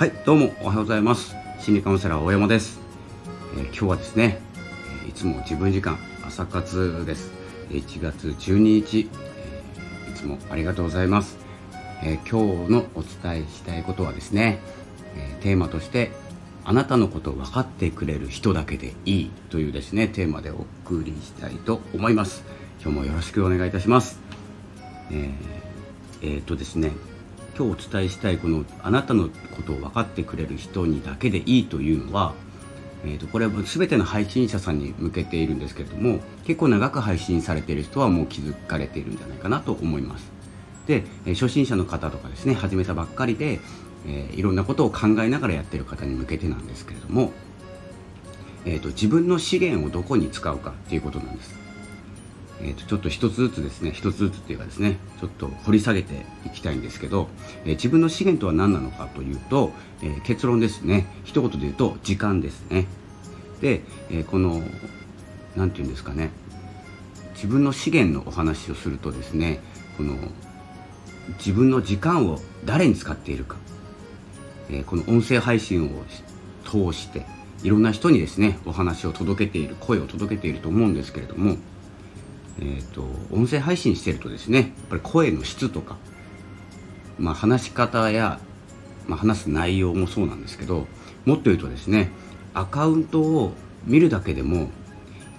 はいどうもおはようございます。心理カウンセラー大山です、えー、今日はですねいつも自分時間朝活です。1月12日、えー、いつもありがとうございます、えー、今日のお伝えしたいことはですね、えテーマとしてあなたのことを分かってくれる人だけでいいというですねテーマでお送りしたいと思います。今日もよろしくお願いいたします。えー、えー、とですね今日お伝えしたいこのあなたのことを分かってくれる人にだけでいいというのは、えーと、これは全ての配信者さんに向けているんですけれども結構長く配信されている人はもう気づかれているんじゃないかなと思います。で、初心者の方とかですね始めたばっかりで、えー、いろんなことを考えながらやってる方に向けてなんですけれども、えーと自分の資源をどこに使うかっていうことなんです。えー、とちょっと一つずつですね一つずつっていうかですねちょっと掘り下げていきたいんですけど、えー、自分の資源とは何なのかというと、えー、結論ですね。一言で言うと時間ですね。で、えこの何て言うんですかね自分の資源のお話をするとですねこの自分の時間を誰に使っているか、えこの音声配信を通していろんな人にですねお話を届けている声を届けていると思うんですけれどもえーと、音声配信してるとですねやっぱり声の質とか、まあ、話し方や、まあ、話す内容もそうなんですけどもっと言うとですねアカウントを見るだけでも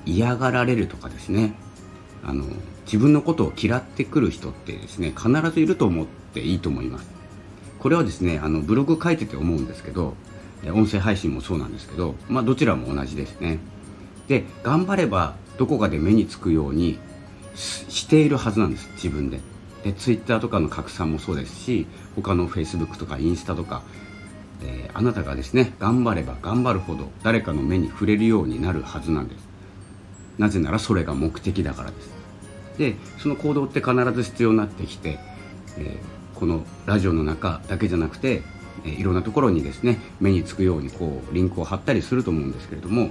嫌がられるとかですねあの自分のことを嫌ってくる人ってですね必ずいると思っていいと思います。これはですねあのブログ書いてて思うんですけど音声配信もそうなんですけど、まあ、どちらも同じですね。で頑張ればどこかで目につくようにしているはずなんです自分で。でツイッターとかの拡散もそうですし他のフェイスブックとかインスタとか、えー、あなたがですね頑張れば頑張るほど誰かの目に触れるようになるはずなんです。なぜならそれが目的だからです。でその行動って必ず必要になってきて、えー、このラジオの中だけじゃなくて、えー、いろんなところにですね目につくようにこうリンクを貼ったりすると思うんですけれども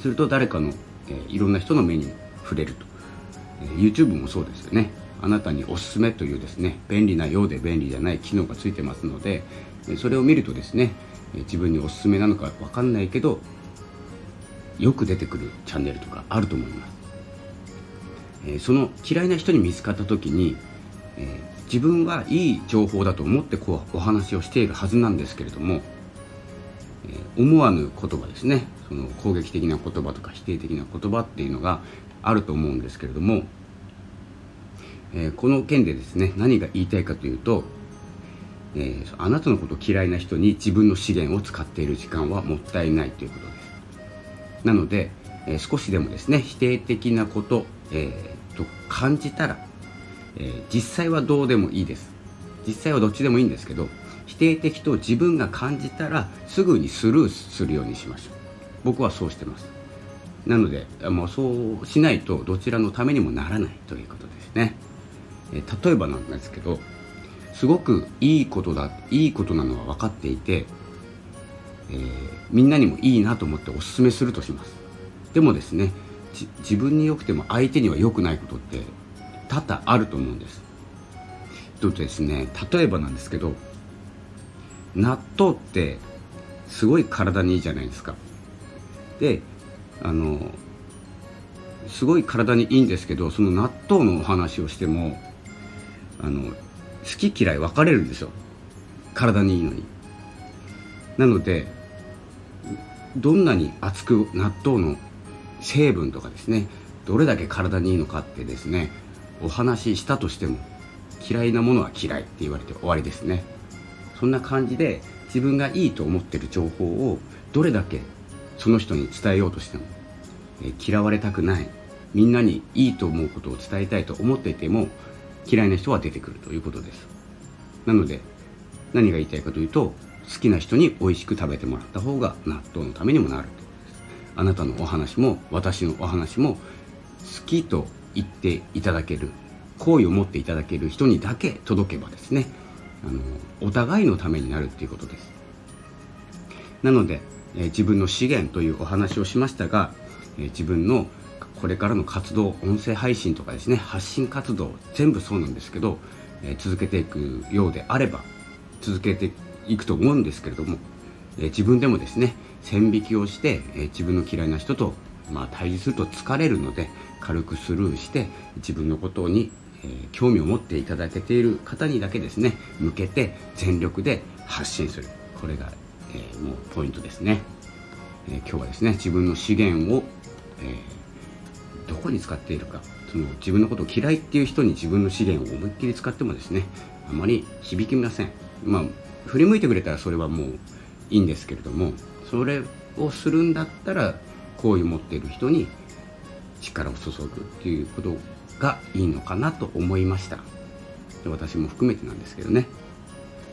すると誰かの、え、いろんな人の目に触れると。YouTube もそうですよね。あなたにおすすめというですね便利なようで便利じゃない機能がついてますのでそれを見るとですね自分におすすめなのか分かんないけどよく出てくるチャンネルとかあると思います、えその嫌いな人に見つかった時に、え自分はいい情報だと思ってこうお話をしているはずなんですけれども、思わぬ言葉ですね。その攻撃的な言葉とか否定的な言葉っていうのがあると思うんですけれども、えー、この件でですね何が言いたいかというと、えー、あなたのこと嫌いな人に自分の資源を使っている時間はもったいないということです。なので、えー、少しでもですね否定的なこと、えー、と感じたら、え実際はどうでもいいです。実際はどっちでもいいんですけど否定的と自分が感じたらすぐにスルーするようにしましょう僕はそうしてます。なのでもうそうしないとどちらのためにもならないということですね、例えばなんですけどすごくいいことだいいことなのは分かっていて、えー、みんなにもいいなと思っておすすめするとします。でもですね自分に良くても相手には良くないことって多々あると思うんです。とですね例えばなんですけど納豆ってすごい体にいいじゃないですか。であのすごい体にいいんですけどその納豆のお話をしてもあの好き嫌い分かれるんですよ。体にいいのに。なのでどんなに熱く納豆の成分とかですねどれだけ体にいいのかってですねお話ししたとしても嫌いなものは嫌いって言われて終わりですね。そんな感じで自分がいいと思ってる情報をどれだけその人に伝えようとしても、え嫌われたくないみんなにいいと思うことを伝えたいと思っていても嫌いな人は出てくるということです。なので何が言いたいかというと好きな人に美味しく食べてもらった方が納豆のためにもなるあなたのお話も私のお話も好きと言っていただける好意を持っていただける人にだけ届けばですねあのお互いのためになるっていうことです。なのでえ自分の資源というお話をしましたが、え自分のこれからの活動音声配信とかですね発信活動全部そうなんですけど、え続けていくようであれば続けていくと思うんですけれども、え自分でもですね線引きをして、え自分の嫌いな人と、まあ、対峙すると疲れるので軽くスルーして自分のことに、え興味を持っていただけている方にだけですね向けて全力で発信する。これが、えー、もうポイントですね、えー、今日はですね自分の資源を、えー、どこに使っているかその自分のことを嫌いっていう人に自分の資源を思いっきり使ってもですねあまり響きません。まあ振り向いてくれたらそれはもういいんですけれどもそれをするんだったら好意を持っている人に力を注ぐっていうことをがいいのかなと思いました。私も含めてなんですけどね。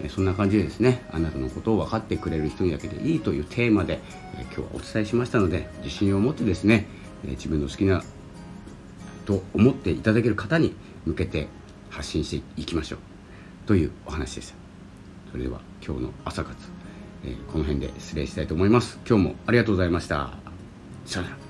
そんな感じでですねあなたのことを分かってくれる人にだけでいいというテーマで今日はお伝えしましたので自信を持ってですね自分の好きなと思っていただける方に向けて発信していきましょうというお話でした。それでは今日の朝活、え、この辺で失礼したいと思います。今日もありがとうございました。さよなら。